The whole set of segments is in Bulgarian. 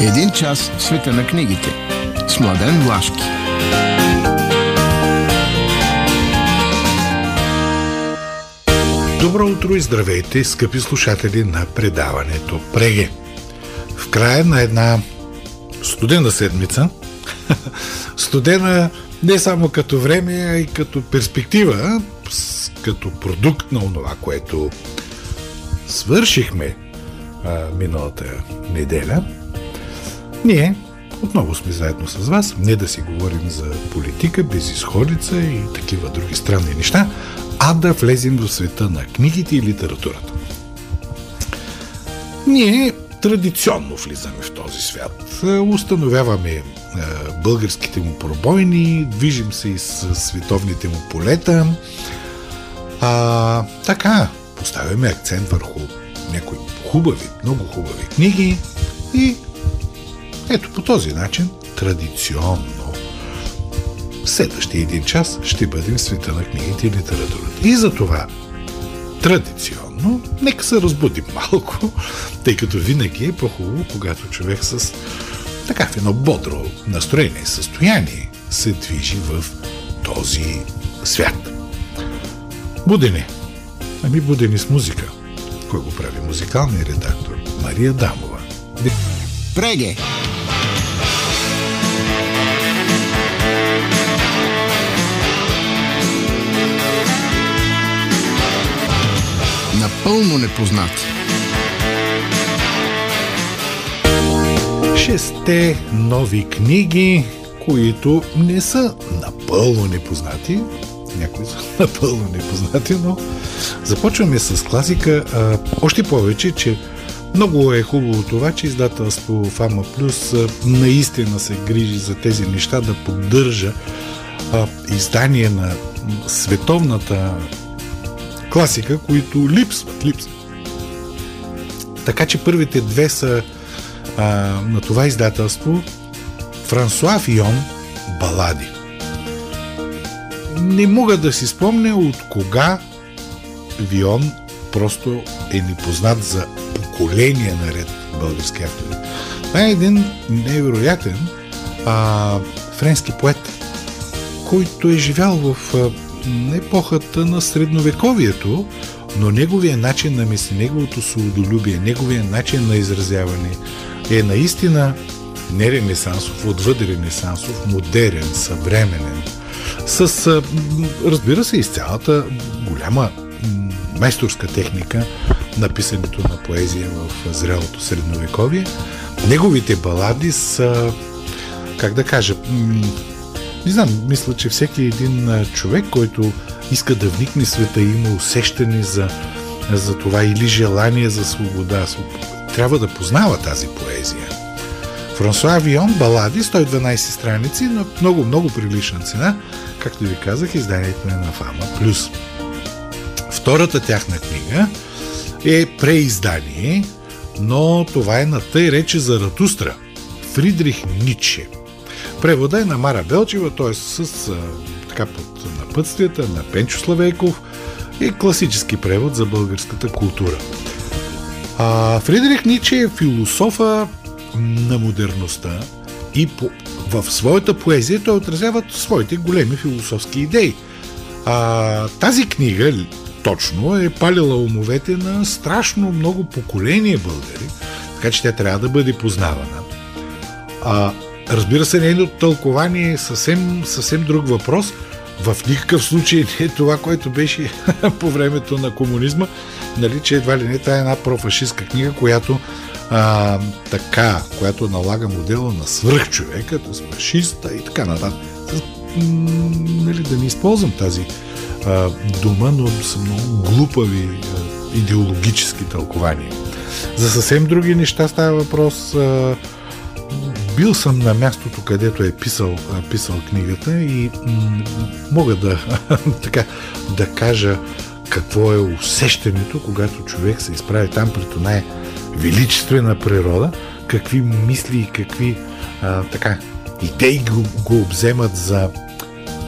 Един час в света на книгите. С Младен Влашки. Добро утро и здравейте, скъпи слушатели на предаването Преге. В края на една студена седмица, студена не само като време, а и като перспектива, като продукт на това, което свършихме а, миналата неделя, ние отново сме заедно с вас, не да си говорим за политика, безисходица и такива други странни неща, а да влезем в света на книгите и литературата. Ние традиционно влизаме в този свят. Установяваме българските му пробойни, движим се и с световните му полета. А, така, поставяме акцент върху някои хубави, много хубави книги и ето по този начин, традиционно, следващия един час ще бъдем в света на книгите и литературата. И за това, традиционно, нека се разбудим малко, тъй като винаги е по-хубаво, когато човек с така в едно бодро настроение, състояние се движи в този свят. Будене. Ами будени с музика. Кой го прави? Музикалният редактор Мария Дамова. Преге! Напълно непознати. Шесте нови книги, които не са напълно непознати, някои са напълно непознати, но започваме с класика. А, още повече, че много е хубаво това, че издателство Фама Плюс наистина се грижи за тези неща, да поддържа а, издание на световната класика, които липсват. липсват. Така че първите две са а, на това издателство Франсуа Фион Балади. Не мога да си спомня от кога Вион просто е непознат за поколения наред български автори. Това е един невероятен а, френски поет, който е живял в а, епохата на средновековието, но неговия начин на мисли, неговото свободолюбие, неговия начин на изразяване е наистина не ренесансов, отвъд ренесансов, модерен, съвременен. С, разбира се, из цялата голяма майсторска техника на писането на поезия в зрелото средновековие. Неговите балади са, как да кажа, не знам, мисля, че всеки един човек, който иска да вникне света, има усещане за, за това или желание за свобода, трябва да познава тази поезия. Франсуа Вион, балади, 112 страници, но много, много прилична цена. Както ви казах, изданието е на Фама Плюс. Втората тяхна книга е преиздание, но това е на тъй рече за Ратустра. Фридрих Ниче. Превода е на Мара Белчева, т.е. с така под напътствията на Пенчо Славейков и класически превод за българската култура. А, Фридрих Ниче е философа на модерността и по, в своята поезия той отразява своите големи философски идеи. А, тази книга точно е палила умовете на страшно много поколения българи, така че тя трябва да бъде познавана. А, разбира се, нейното тълкование е съвсем, съвсем друг въпрос. В никакъв случай не е това, което беше по времето на комунизма, нали, че едва ли не това е една профашистска книга, която а, така, която налага модела на свръхчовека, т.е. фашиста и така нататък. Нали, да не използвам тази а, дума, но са много глупави а, идеологически тълкования. За съвсем други неща става въпрос. А, бил съм на мястото, където е писал, писал книгата и м- мога да, така, да кажа какво е усещането, когато човек се изправи там пред най величествена природа, какви мисли и какви а, така идеи го, го обземат за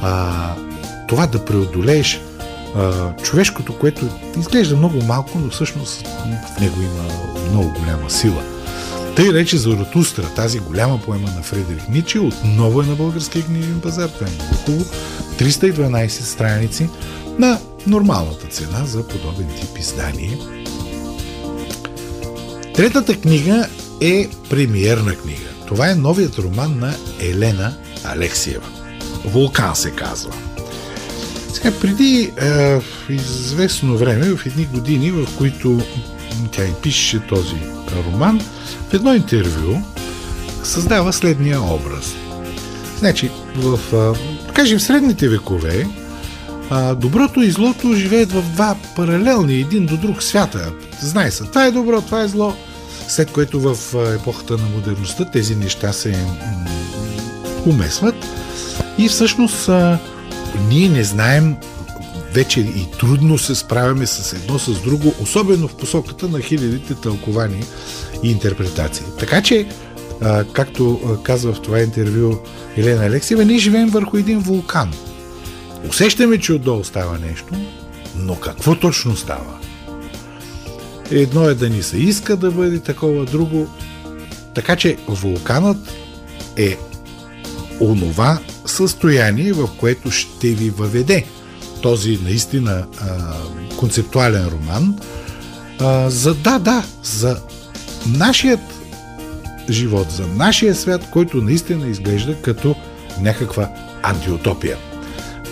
а, това да преодолееш а, човешкото, което изглежда много малко, но всъщност в него има много голяма сила. Тъй рече Заратустра, тази голяма поема на Фредерик Ничи, отново е на българския книжен пазар. Това е много хубаво. 312 страници на нормалната цена за подобен тип издание. Третата книга е премиерна книга. Това е новият роман на Елена Алексиева. Вулкан се казва. Сега, преди е, известно време, в едни години, в които тя и пише този роман, в едно интервю създава следния образ. Значи, в, да кажем, средните векове, доброто и злото живеят в два паралелни, един до друг свята. Знае се, това е добро, това е зло. След което в епохата на модерността тези неща се умесват. И всъщност ние не знаем вече и трудно се справяме с едно с друго, особено в посоката на хилядите тълкования и интерпретации. Така че, както казва в това интервю Елена Алексиева, ние живеем върху един вулкан. Усещаме, че отдолу става нещо, но какво точно става? Едно е да ни се иска да бъде такова, друго. Така че вулканът е онова състояние, в което ще ви въведе този наистина а, концептуален роман, а, за да, да, за нашият живот, за нашия свят, който наистина изглежда като някаква антиутопия.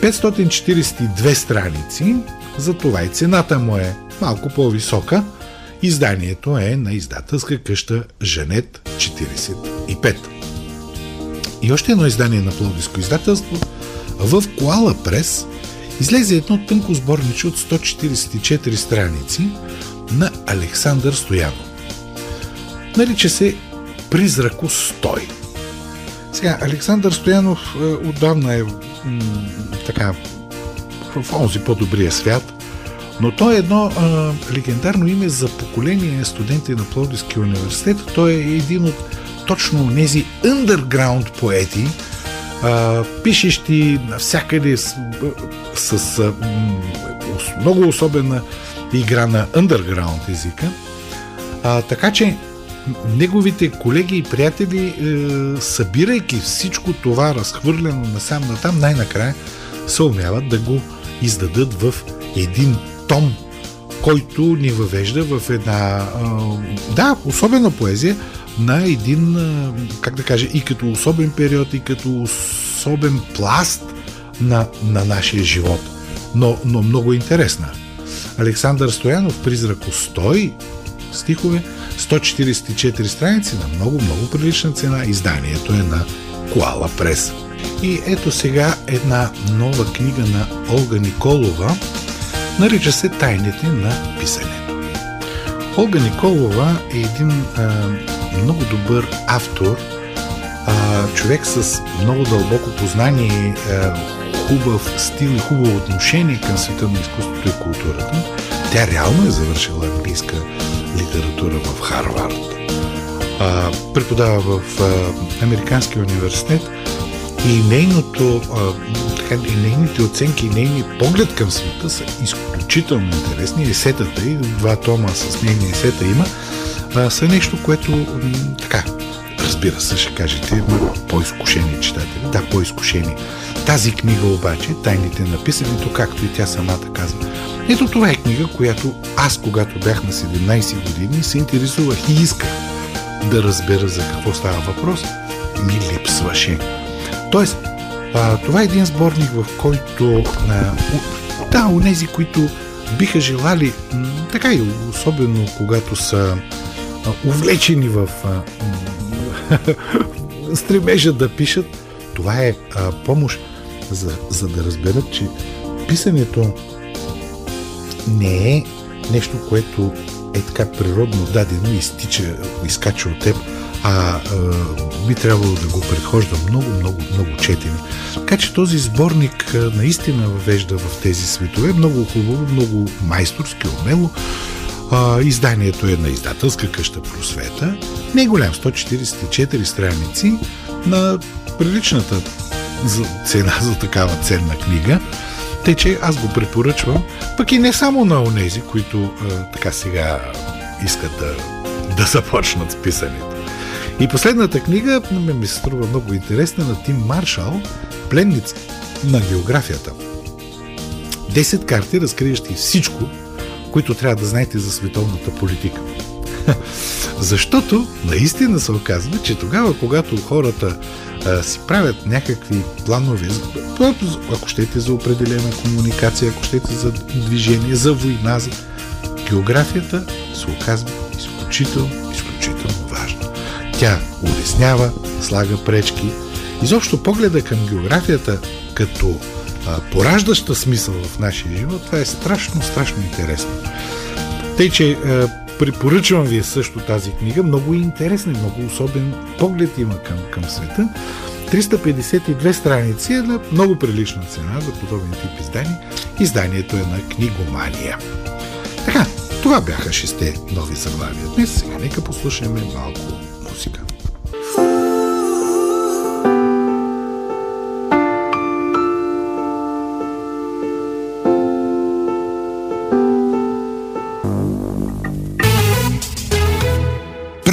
542 страници, за това и цената му е малко по-висока. Изданието е на издателска къща Женет 45. И още едно издание на Пловдивско издателство в Коала Прес излезе едно тънко сборниче от 144 страници на Александър Стоянов. Нарича се Призрако стой. Сега, Александър Стоянов е, отдавна е така в онзи по-добрия свят, но той е едно а, легендарно име за поколение студенти на Пловдивския университет. Той е един от точно тези underground поети, а, пишещи навсякъде с, с, с много особена игра на underground езика. А, така че неговите колеги и приятели, е, събирайки всичко това разхвърлено насам натам, най-накрая се умяват да го издадат в един том, който ни въвежда в една, да, особена поезия на един, как да кажа, и като особен период, и като особен пласт на, на нашия живот. Но, но много интересна. Александър Стоянов, Призрак Стой, стихове, 144 страници на много, много прилична цена. Изданието е на Коала Прес. И ето сега една нова книга на Олга Николова. Нарича се Тайните на писането. Олга Николова е един а, много добър автор, а, човек с много дълбоко познание, а, хубав стил и хубаво отношение към света на изкуството и културата. Тя реално е завършила английска литература в Харвард. А, преподава в а, Американския университет и нейното, а, така, и нейните оценки и нейният поглед към света са изключително интересни. Есетата и два тома с нейни есета има, а, са нещо, което м- така, разбира се, ще кажете, по-изкушени читатели. Да, по-изкушени. Тази книга обаче, Тайните на писането, както и тя самата казва, ето това е книга, която аз, когато бях на 17 години, се интересувах и исках да разбера за какво става въпрос, ми липсваше. Тоест, а, това е един сборник, в който а, да, нези, които биха желали, така и особено когато са увлечени в стремежа да пишат, това е а, помощ, за, за да разберат, че писането не е нещо, което е така природно дадено и изтича, изкача от теб, а, а би трябвало да го предхожда много, много, много четене. Така че този сборник а, наистина въвежда в тези светове много хубаво, много майсторски, умело. Изданието е на издателска къща Просвета. Не е голям, 144 страници на приличната цена за такава ценна книга. Тъй, че аз го препоръчвам, пък и не само на онези, които а, така сега искат да, да започнат с писането. И последната книга ми се струва много интересна на Тим Маршал Пленници на географията. 10 карти, разкриващи всичко, които трябва да знаете за световната политика. Защото наистина се оказва, че тогава, когато хората а, си правят някакви планове, ако щете за определена комуникация, ако щете за движение, за война, за... географията се оказва изключително, изключително важна. Тя улеснява, слага пречки. Изобщо погледа към географията като пораждаща смисъл в нашия живот, това е страшно, страшно интересно. Тъй, че препоръчвам ви също тази книга. Много интересна и много особен поглед има към, към света. 352 страници е на много прилична цена за подобен тип издание. Изданието е на книгомания. Така, това бяха шесте нови заглавия. Днес сега нека послушаме малко музика.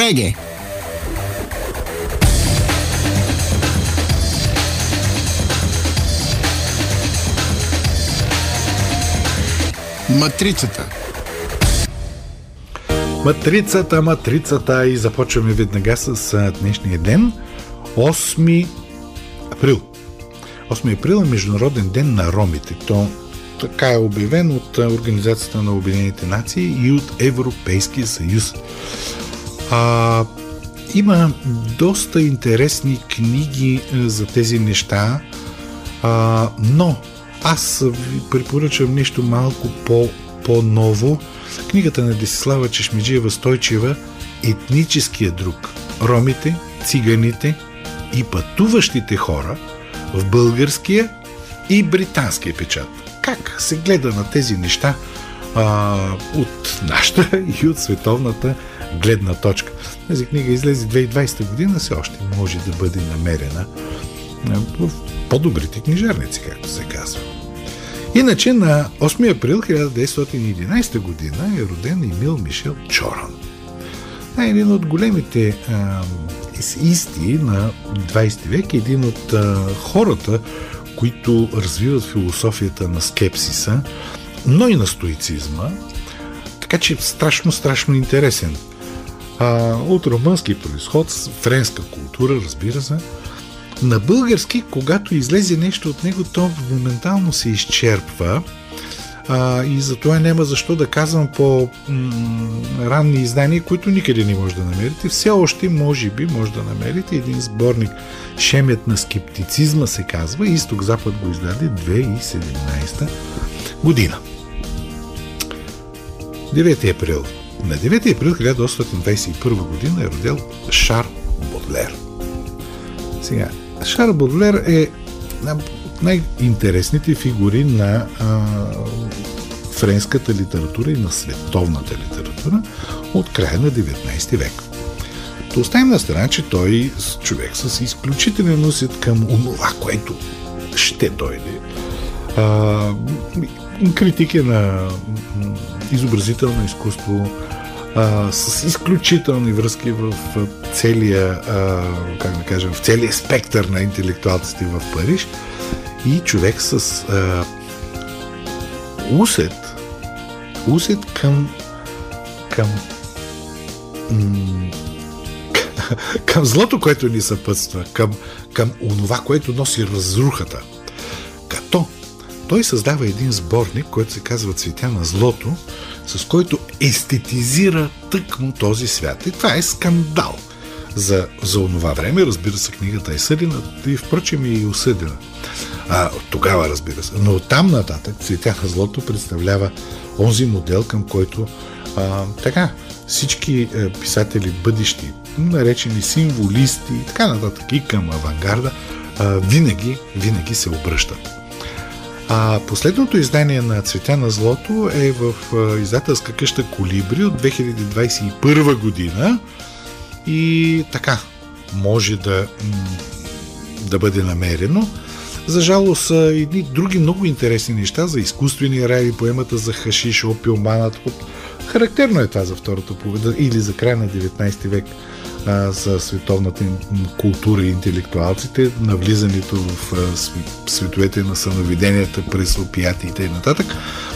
Преге! Матрицата. Матрицата, матрицата и започваме веднага с днешния ден. 8 април. 8 април е Международен ден на ромите. То така е обявен от Организацията на Обединените нации и от Европейския съюз. А, има доста интересни книги за тези неща, а, но аз ви препоръчам нещо малко по, по-ново. Книгата на Десислава Чешмеджиева Стойчева Етническия друг. Ромите, циганите и пътуващите хора в българския и британския печат. Как се гледа на тези неща а, от нашата и от световната гледна точка. Тази книга излезе 2020 година, все още може да бъде намерена в по-добрите книжарници, както се казва. Иначе на 8 април 1911 година е роден Емил Мишел Чоран. Е един от големите а, исти на 20 век, един от а, хората, които развиват философията на скепсиса, но и на стоицизма, така че страшно, страшно интересен. А, от румънски происход, френска култура, разбира се, на български, когато излезе нещо от него, то моментално се изчерпва а, и затова няма защо да казвам по м- ранни издания, които никъде не може да намерите. Все още, може би, може да намерите един сборник Шемет на скептицизма се казва. Изток-Запад го издаде 2017 година. 9 април. На 9 април 1821 година е родил Шар Бодлер. Сега, Шар Бодлер е от най-интересните фигури на а, френската литература и на световната литература от края на 19 век. То оставим на страна, че той човек с изключителен усет към онова, което ще дойде. А, критики на изобразително изкуство, а, с изключителни връзки в целия, а, как да кажем, в целия спектър на интелектуалците в Париж и човек с а, усет, усет към към към злото, което ни съпътства, към, към онова, което носи разрухата. Като той създава един сборник, който се казва Цветя на злото, с който естетизира тъкмо този свят. И това е скандал за, за онова време. Разбира се, книгата е съдена и впрочем е и осъдена. А, тогава, разбира се. Но там нататък Цветя на злото представлява онзи модел, към който а, така, всички е, писатели бъдещи, наречени символисти и така нататък и към авангарда, а, винаги, винаги се обръщат. А последното издание на Цветя на злото е в издателска къща Колибри от 2021 година и така може да, да бъде намерено. За жалост едни други много интересни неща за изкуствения рай, поемата за хашиш, опиоманът. Характерно е това за втората поведа или за края на 19 век. За световната култура и интелектуалците, навлизането в световете на съновиденията през опиятите и нататък.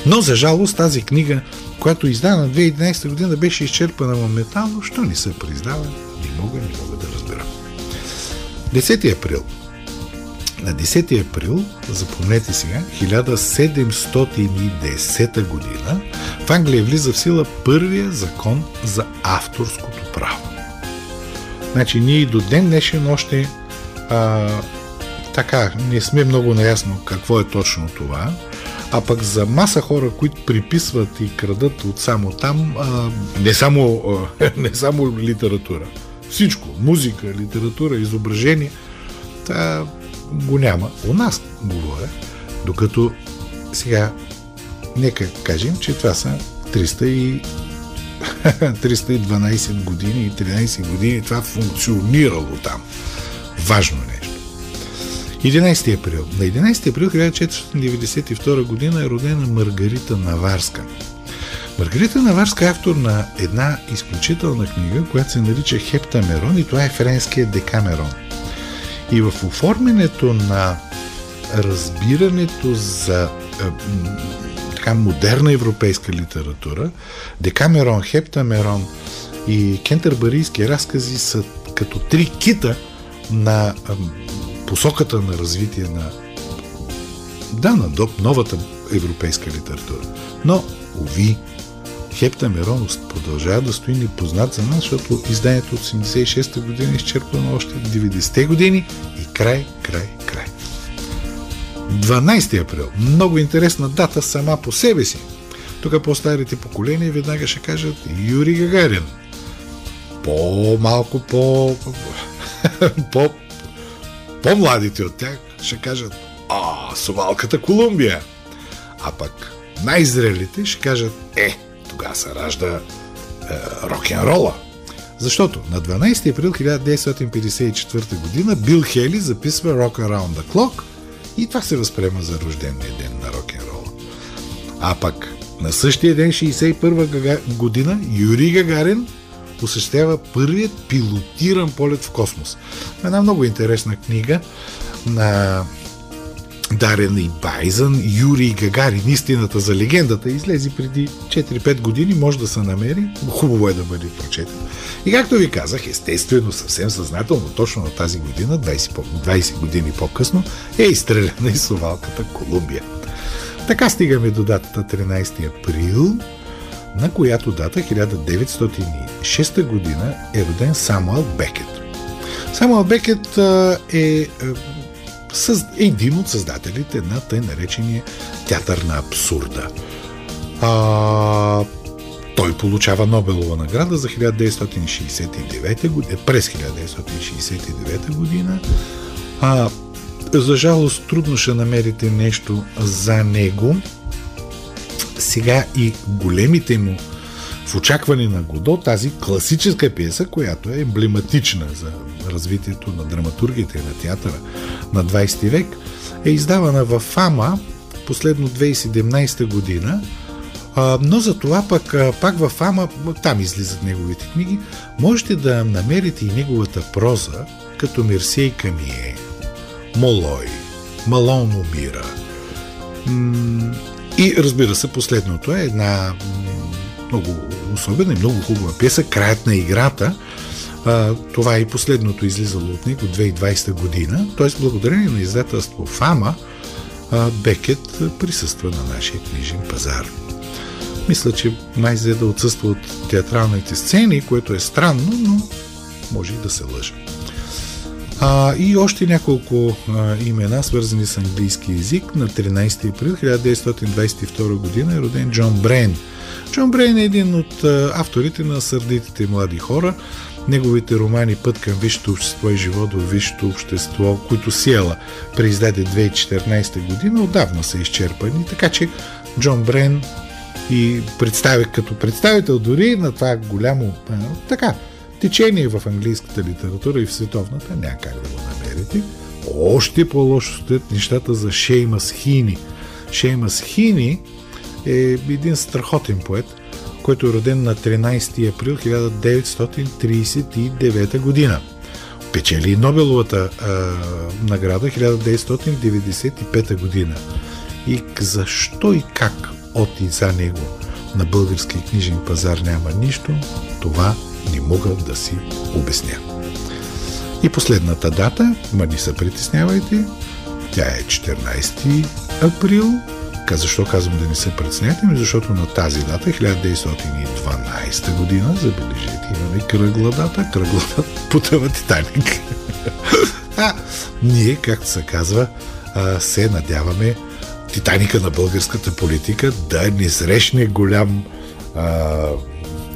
Но за жалост тази книга, която издана 2011 година, беше изчерпана моментално. Що не се произдава? Не мога, не мога да разбера. 10 април на 10 април, запомнете сега, 1710 година, в Англия влиза в сила първия закон за авторското право. Значи ние и до ден днешен още а, така, не сме много наясно какво е точно това, а пък за маса хора, които приписват и крадат от само там, а, не, само, а, не само литература, всичко, музика, литература, изображение, та, го няма. У нас говоря, докато сега нека кажем, че това са 300 и 312 години и 13 години това функционирало там. Важно нещо. 11 април. На 11 април 1492 година е родена Маргарита Наварска. Маргарита Наварска е автор на една изключителна книга, която се нарича Хептамерон и това е френския Декамерон. И в оформянето на разбирането за така модерна европейска литература, Декамерон, Хептамерон и кентърбарийски разкази са като три кита на посоката на развитие на да, на новата европейска литература. Но, уви, Хептамерон продължава да стои непознат за нас, защото изданието от 86-та година е изчерпано още 90-те години и край, край, край. 12 април. Много интересна дата сама по себе си. Тук по-старите поколения веднага ще кажат Юрий Гагарин. По-малко по... по... По-младите от тях ще кажат А, Сувалката Колумбия. А пък най-зрелите ще кажат Е, тогава се ражда е, рок-н-рола. Защото на 12 април 1954 година Бил Хели записва Rock Around the Clock и това се възприема за рождения ден на рок-н-рола. А пък на същия ден, 61 година, Юрий Гагарин осъществява първият пилотиран полет в космос. Една много интересна книга на Дарен и Байзън, Юрий Гагарин, истината за легендата, излезе преди 4-5 години, може да се намери, хубаво е да бъде прочетен. И както ви казах, естествено, съвсем съзнателно, точно на тази година, 20, 20 години по-късно, е изстреляна и совалката Колумбия. Така стигаме до датата 13 април, на която дата 1906 година е роден Самуел Бекет. Самуел Бекет е един от създателите на тъй наречения театър на абсурда. А, той получава Нобелова награда за 1969 година, през 1969 година. А, за жалост трудно ще намерите нещо за него. Сега и големите му в очакване на Годо тази класическа пиеса, която е емблематична за развитието на драматургията и на театъра на 20 век, е издавана в Фама последно 2017 година, но за това пък пак в Фама, там излизат неговите книги, можете да намерите и неговата проза, като Мерсей Камие, Молой, Малон Умира. И разбира се, последното е една много особена и много хубава пиеса, Краят на играта. Това е и последното излизало от него 2020 година. Т.е. благодарение на издателство Фама, Бекет присъства на нашия книжен пазар. Мисля, че май взе да отсъства от театралните сцени, което е странно, но може и да се лъжа. А, и още няколко а, имена, свързани с английски язик. На 13 април 1922 година е роден Джон Брейн. Джон Брейн е един от авторите на Сърдитите млади хора. Неговите романи Път към висшето общество и живот в висшето общество, които Сиела преиздаде 2014 година, отдавна са изчерпани, така че Джон Брейн и представя като представител дори на това голямо така, течение в английската литература и в световната, няма как да го намерите. Още по-лошо стоят нещата за Шеймас Хини. Шеймас Хини е един страхотен поет, който е роден на 13 април 1939 година. Печели Нобеловата а, награда 1995 година. И защо и как от и за него на български книжен пазар няма нищо, това не мога да си обясня. И последната дата, ма не се притеснявайте, тя е 14 април. Защо казвам да не се притеснявайте? Ми защото на тази дата, 1912 година, забележете, имаме кръгла дата, кръгла дата потъва Титаник. а, ние, както се казва, се надяваме Титаника на българската политика да не срещне голям а,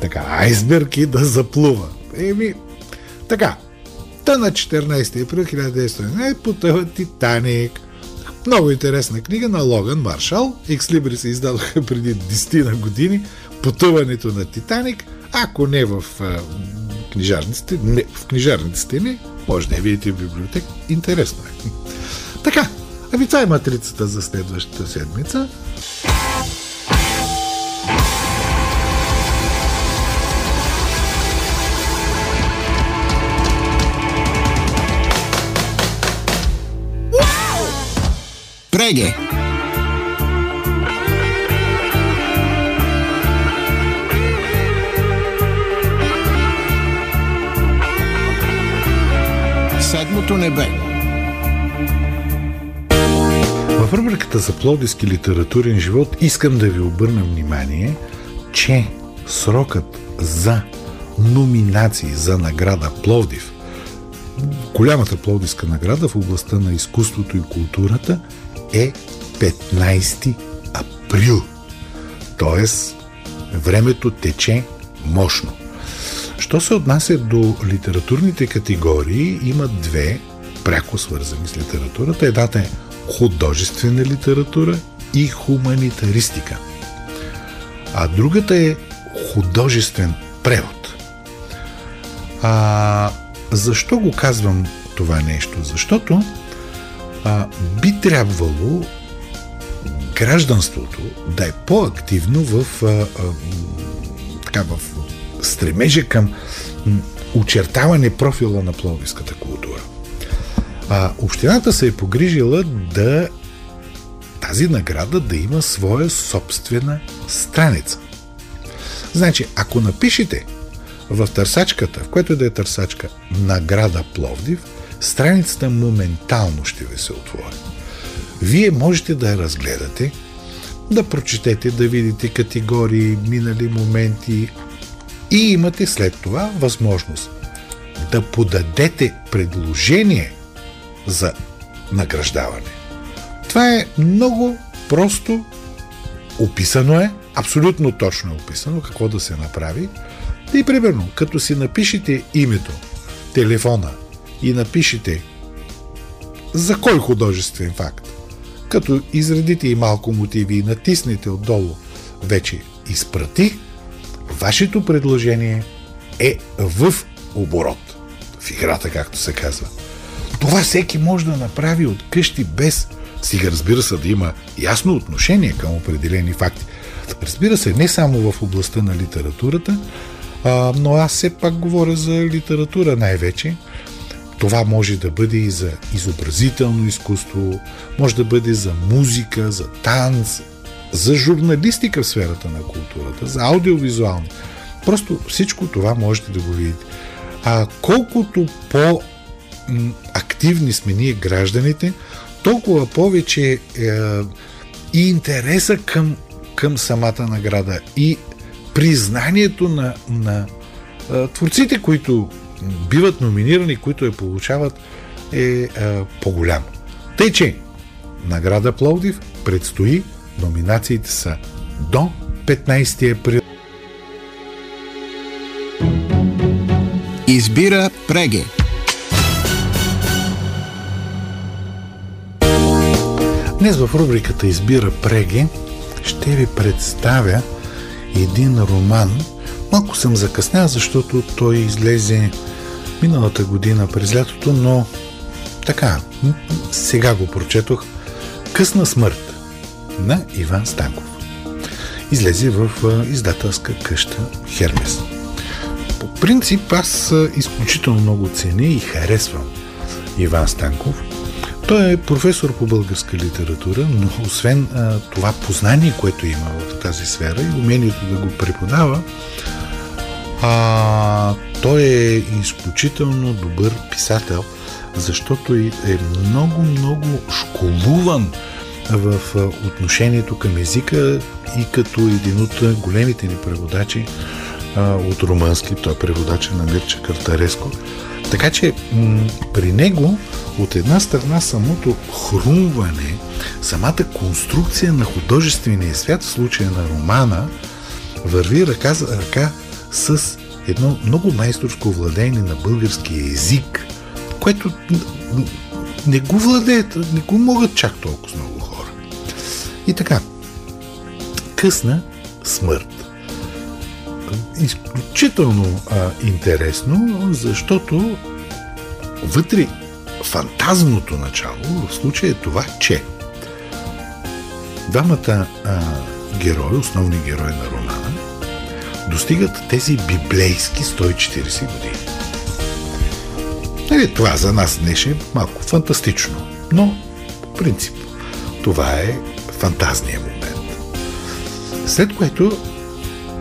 така, айсберг и да заплува. Еми, така. Та на 14 април 1900 е потъва Титаник. Много интересна книга на Логан Маршал. Екслибри се издадоха преди 10 на години. Потъването на Титаник. Ако не в а, книжарниците, не, в книжарниците ни, може да я видите в библиотека. Интересно е. Така, ами това е матрицата за следващата седмица. Преге! Седмото небе В рубриката за плодиски литературен живот искам да ви обърна внимание, че срокът за номинации за награда Пловдив голямата пловдивска награда в областта на изкуството и културата е 15 април. Тоест, времето тече мощно. Що се отнася до литературните категории, има две пряко свързани с литературата. Едната е художествена литература и хуманитаристика. А другата е художествен превод. А, защо го казвам това нещо? Защото а, би трябвало гражданството да е по-активно в, а, а, така, в стремежа към очертаване профила на пловдивската култура. А, общината се е погрижила да тази награда да има своя собствена страница. Значи, ако напишете в търсачката, в което да е търсачка, награда Пловдив, страницата моментално ще ви се отвори. Вие можете да я разгледате, да прочетете, да видите категории, минали моменти и имате след това възможност да подадете предложение за награждаване. Това е много просто описано е, абсолютно точно е описано какво да се направи. И примерно, като си напишете името, телефона и напишете за кой художествен факт, като изредите и малко мотиви и натиснете отдолу вече изпрати, вашето предложение е в оборот. В играта, както се казва. Това всеки може да направи от къщи без сега разбира се да има ясно отношение към определени факти. Разбира се, не само в областта на литературата, а, но аз все пак говоря за литература най-вече. Това може да бъде и за изобразително изкуство, може да бъде за музика, за танц, за журналистика в сферата на културата, за аудиовизуални. Просто всичко това можете да го видите. А колкото по активни сме ние гражданите, толкова повече е, и интереса към, към самата награда и признанието на, на е, творците, които биват номинирани, които я получават, е, е по-голямо. Тъй, че награда Пловдив предстои, номинациите са до 15 април. Избира Преге. Днес в рубриката Избира Преги ще ви представя един роман. Малко съм закъснял, защото той излезе миналата година през лятото, но така, сега го прочетох. Късна смърт на Иван Станков. излезе в издателска къща Хермес. По принцип аз изключително много ценя и харесвам Иван Станков. Той е професор по българска литература, но освен а, това познание, което има в тази сфера и умението да го преподава, а, той е изключително добър писател, защото е много, много школуван в отношението към езика и като един от големите ни преводачи от румънски, той е преводач на Мирча Картареско. Така че при него от една страна самото хрумване, самата конструкция на художествения свят, в случая на романа, върви ръка за ръка с едно много майсторско владение на българския език, което не го владеят, не го могат чак толкова много хора. И така, късна смърт. Изключително а, интересно, защото вътре фантазното начало в случая е това, че двамата а, герои, основни герои на романа, достигат тези библейски 140 години. Нали, това за нас днес е малко фантастично, но по принцип това е фантазния момент. След което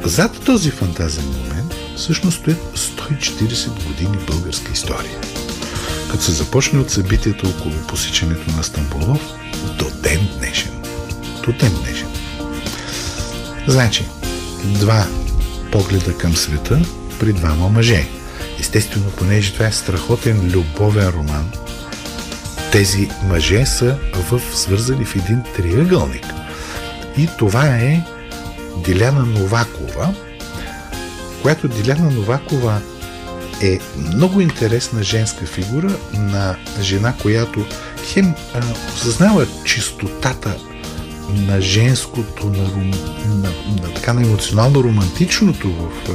зад този фантазен момент всъщност стоят 140 години българска история. Като се започне от събитията около посичането на Стамбулов до ден днешен. До ден днешен. Значи, два погледа към света при двама мъже. Естествено, понеже това е страхотен любовен роман, тези мъже са в, свързани в един триъгълник. И това е Диляна Новакова, която Диляна Новакова е много интересна женска фигура на жена, която хем а, осъзнава чистотата на женското, на, на, на, така на емоционално романтичното в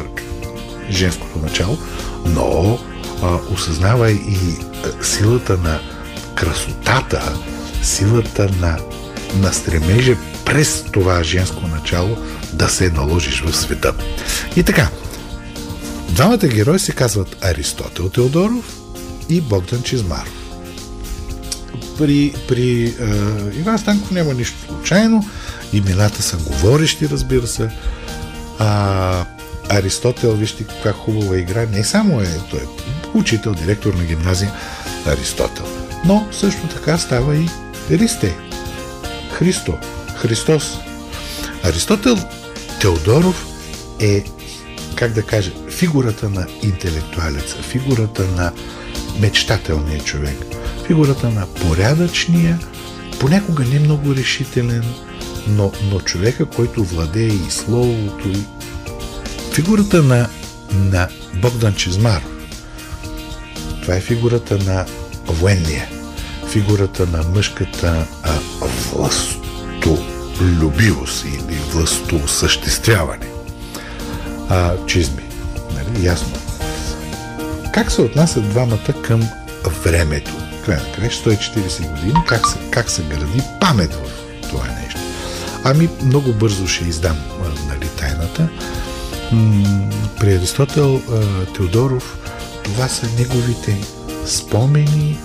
женското начало, но а, осъзнава и а, силата на красотата, силата на, на стремежа през това женско начало да се наложиш в света. И така, двамата герои се казват Аристотел Теодоров и Богдан Чизмаров. При, при е, Иван Станков няма нищо случайно. Имената са говорещи, разбира се. А, Аристотел, вижте каква хубава игра. Не само е, той е учител, директор на гимназия Аристотел. Но също така става и Ристе. Христо. Христос. Аристотел Теодоров е, как да кажа, фигурата на интелектуалеца, фигурата на мечтателния човек, фигурата на порядъчния, понякога не много решителен, но, но човека, който владее и словото, и фигурата на, на Богдан Чизмаров. Това е фигурата на военния, фигурата на мъжката а, властолюбивост или властосъществяване. А, чизми, нали, ясно. Как се отнасят двамата към времето? Край на край, 140 години, как се, как се гради памет в това нещо? Ами, много бързо ще издам нали, тайната. При Аристотел Теодоров това са неговите спомени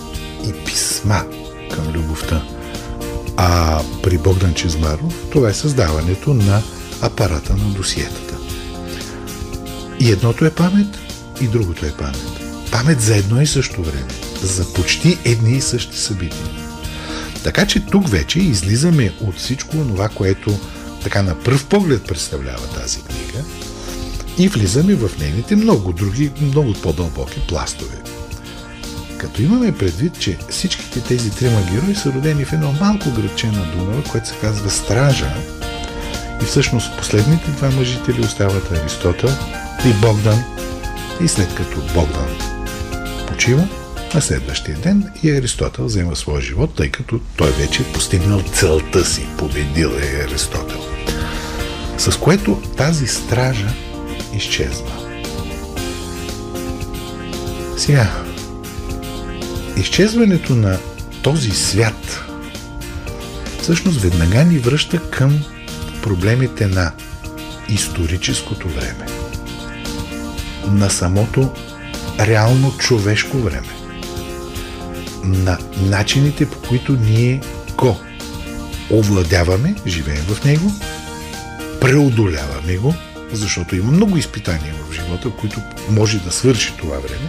и писма към любовта. А при Богдан Чизмаров това е създаването на апарата на досиетата. И едното е памет, и другото е памет. Памет за едно и също време, за почти едни и същи събития. Така че тук вече излизаме от всичко това, което така на пръв поглед представлява тази книга и влизаме в нейните много други, много по-дълбоки пластове. Като имаме предвид, че всичките тези трима герои са родени в едно малко градче на Дунава, което се казва Стража, и всъщност последните два мъжители остават Аристотел и Богдан, и след като Богдан почива, на следващия ден и Аристотел взема своя живот, тъй като той вече е постигнал целта си, победил е Аристотел. С което тази стража изчезва. Сега, изчезването на този свят всъщност веднага ни връща към проблемите на историческото време, на самото реално човешко време, на начините по които ние го овладяваме, живеем в него, преодоляваме го, защото има много изпитания в живота, които може да свърши това време.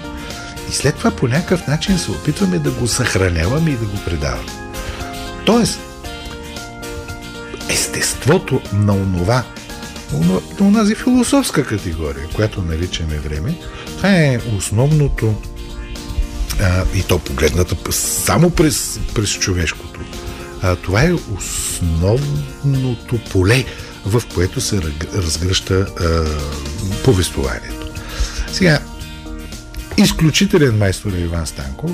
И след това по някакъв начин се опитваме да го съхраняваме и да го предаваме. Тоест, естеството на онова, на онази философска категория, която наричаме време, това е основното а, и то погледната само през, през човешкото. А, това е основното поле, в което се разгръща а, повествованието. Сега, изключителен майстор е Иван Станков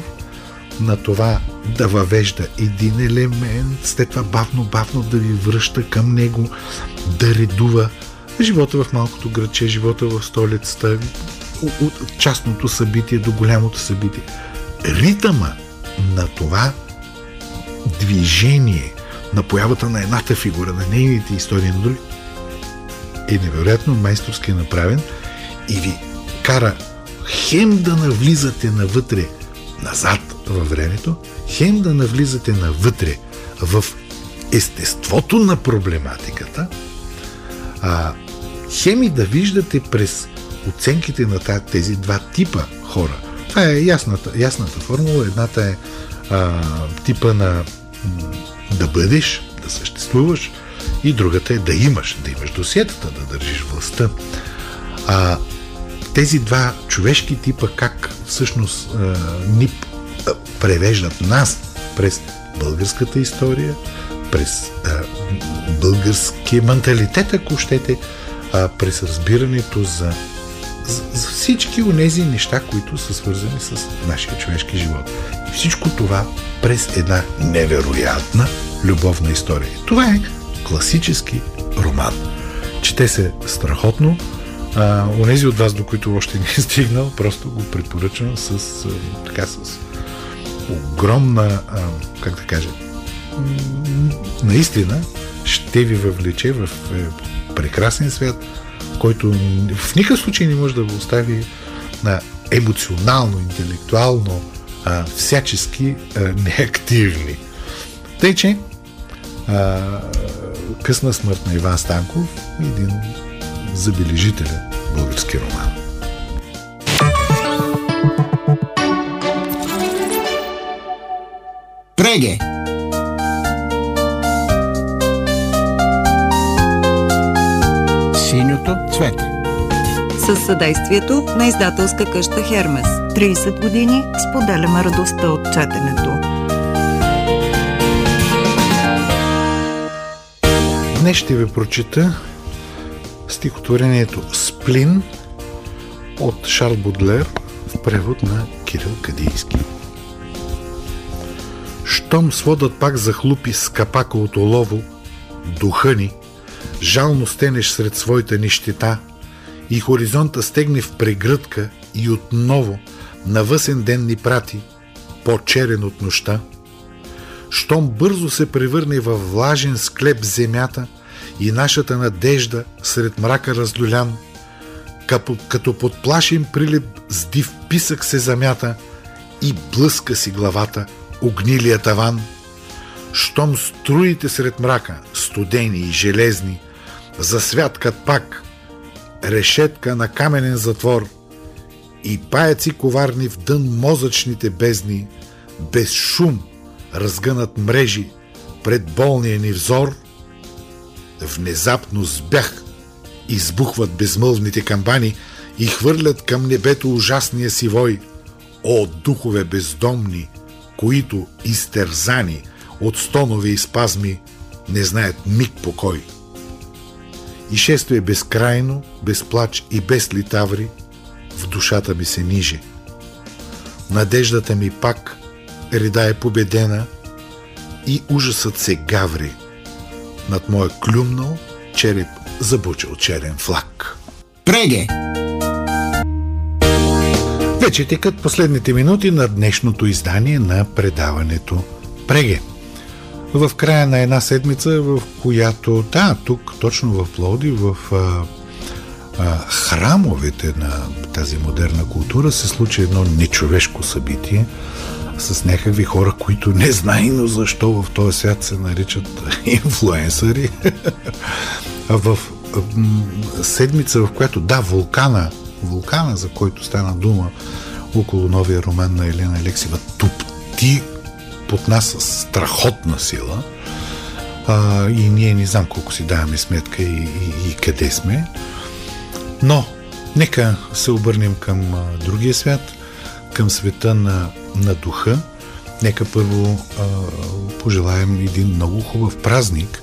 на това да въвежда един елемент, след това бавно-бавно да ви връща към него, да редува живота в малкото градче, живота в столицата, от частното събитие до голямото събитие. Ритъма на това движение, на появата на едната фигура, на нейните истории на други, е невероятно майсторски направен и ви кара хем да навлизате навътре, назад във времето, хем да навлизате навътре в естеството на проблематиката, а, хем и да виждате през оценките на тези два типа хора. Това е ясната, ясната формула. Едната е а, типа на да бъдеш, да съществуваш, и другата е да имаш, да имаш досиетата, да държиш властта. А, тези два човешки типа как всъщност а, ни превеждат нас през българската история, през а, българския менталитет, ако щете, а, през разбирането за, за, всички от неща, които са свързани с нашия човешки живот. И всичко това през една невероятна любовна история. Това е класически роман. Чете се страхотно. А, онези от вас, до които още не е стигнал, просто го препоръчвам с, така, с огромна, а, как да кажа, наистина ще ви въвлече в е, прекрасен свят, който в никакъв случай не може да го остави на емоционално, интелектуално, а, всячески а, неактивни. Тъй, че а, късна смърт на Иван Станков един забележителен български роман. Преге! Синьото цвете Със съдействието на издателска къща Хермес. 30 години споделяме радостта от четенето. Днес ще ви прочита стихотворението Сплин от Шарл Будлер в превод на Кирил Кадийски. Щом сводът пак захлупи с капака от олово, духа ни, жално стенеш сред своите нищета и хоризонта стегне в прегръдка и отново на въсен ден ни прати, по-черен от нощта, щом бързо се превърне в влажен склеп земята и нашата надежда сред мрака раздолян, като, като под плашен прилип с див писък се замята и блъска си главата огнилия таван, щом струите сред мрака, студени и железни, засвяткат пак решетка на каменен затвор и паяци коварни в дън мозъчните бездни, без шум разгънат мрежи пред болния ни взор, внезапно сбях избухват безмълвните камбани и хвърлят към небето ужасния си вой. О, духове бездомни, които, изтерзани от стонове и спазми, не знаят миг покой. И шесто е безкрайно, без плач и без литаври, в душата ми се ниже. Надеждата ми пак реда е победена и ужасът се гаври. Над моя клюмнал череп забучал черен флаг. Преге! Вече текат последните минути на днешното издание на предаването Преге. В края на една седмица, в която, да, тук, точно в Плоди, в а, а, храмовете на тази модерна култура се случи едно нечовешко събитие с някакви хора, които не знайно защо в този свят се наричат инфлуенсъри. в седмица, в която, да, вулкана, вулкана, за който стана дума около новия роман на Елена Алексева, тупти под нас страхотна сила а, и ние не знам колко си даваме сметка и, и, и къде сме. Но, нека се обърнем към а, другия свят, към света на, на духа. Нека първо а, пожелаем един много хубав празник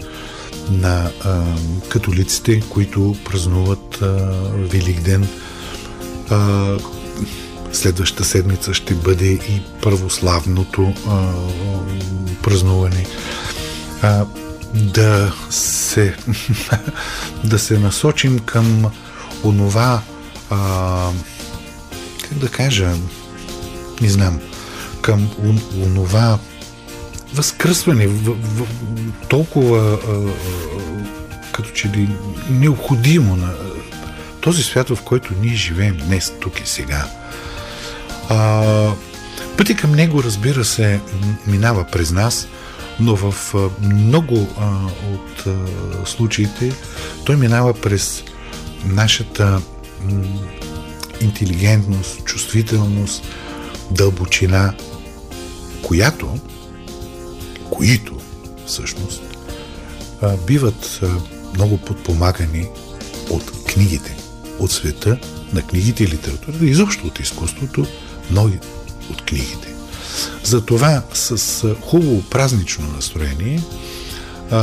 на а, католиците, които празнуват а, Великден. А, следващата седмица ще бъде и православното а, празнуване. А, да се да се насочим към онова а, как да кажа не знам към онова възкръсване в, в, толкова а, като че ли необходимо на този свят, в който ние живеем днес, тук и сега. А, пъти към него, разбира се, минава през нас, но в много а, от а, случаите той минава през нашата м, интелигентност, чувствителност, дълбочина, която, които всъщност а, биват а, много подпомагани от книгите, от света на книгите и литературата, изобщо от изкуството, но от книгите. Затова с хубаво празнично настроение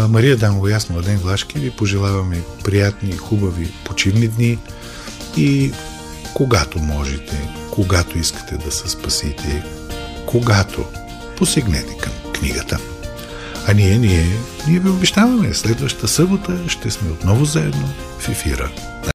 Мария Дамова и аз, Младен Влашки, ви пожелаваме приятни хубави почивни дни и когато можете, когато искате да се спасите, когато посегнете към книгата. А ние, ние, ние ви обещаваме, следващата събота ще сме отново заедно в ефира